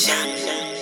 Junction.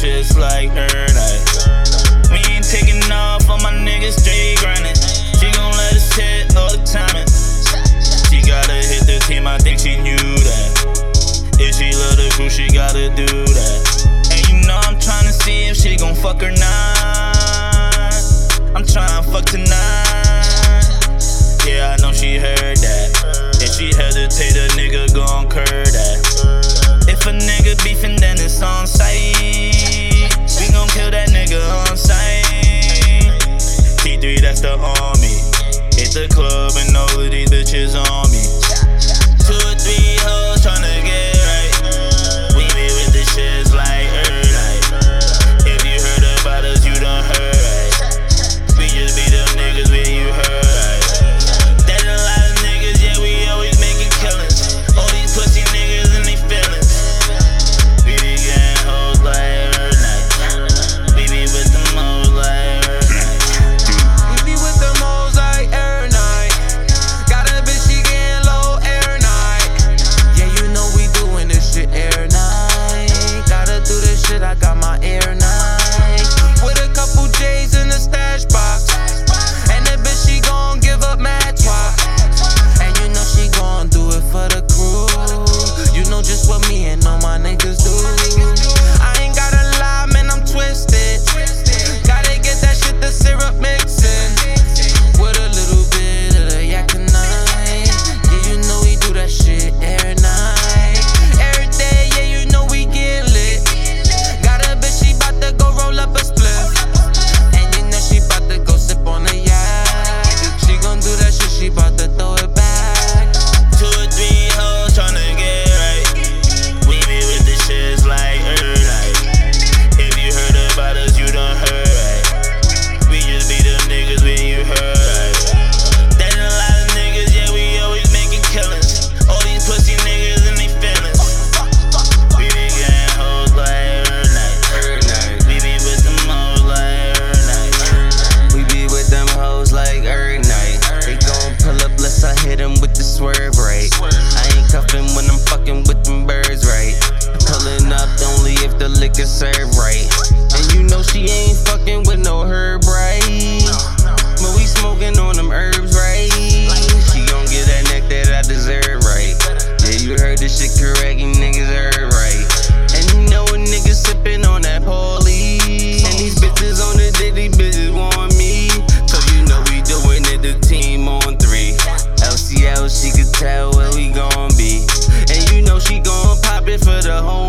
just like her night. We ain't taking off on my niggas, straight grinding. She gon' let us hit all the timing. She gotta hit the team, I think she knew that. If she love the crew, she gotta do that. And you know I'm tryna see if she gon' fuck or not. I'm tryna fuck tonight. Yeah, I know she heard that. If she hesitate, a nigga gon' curve that. If a nigga beefin', then it's on. for the home.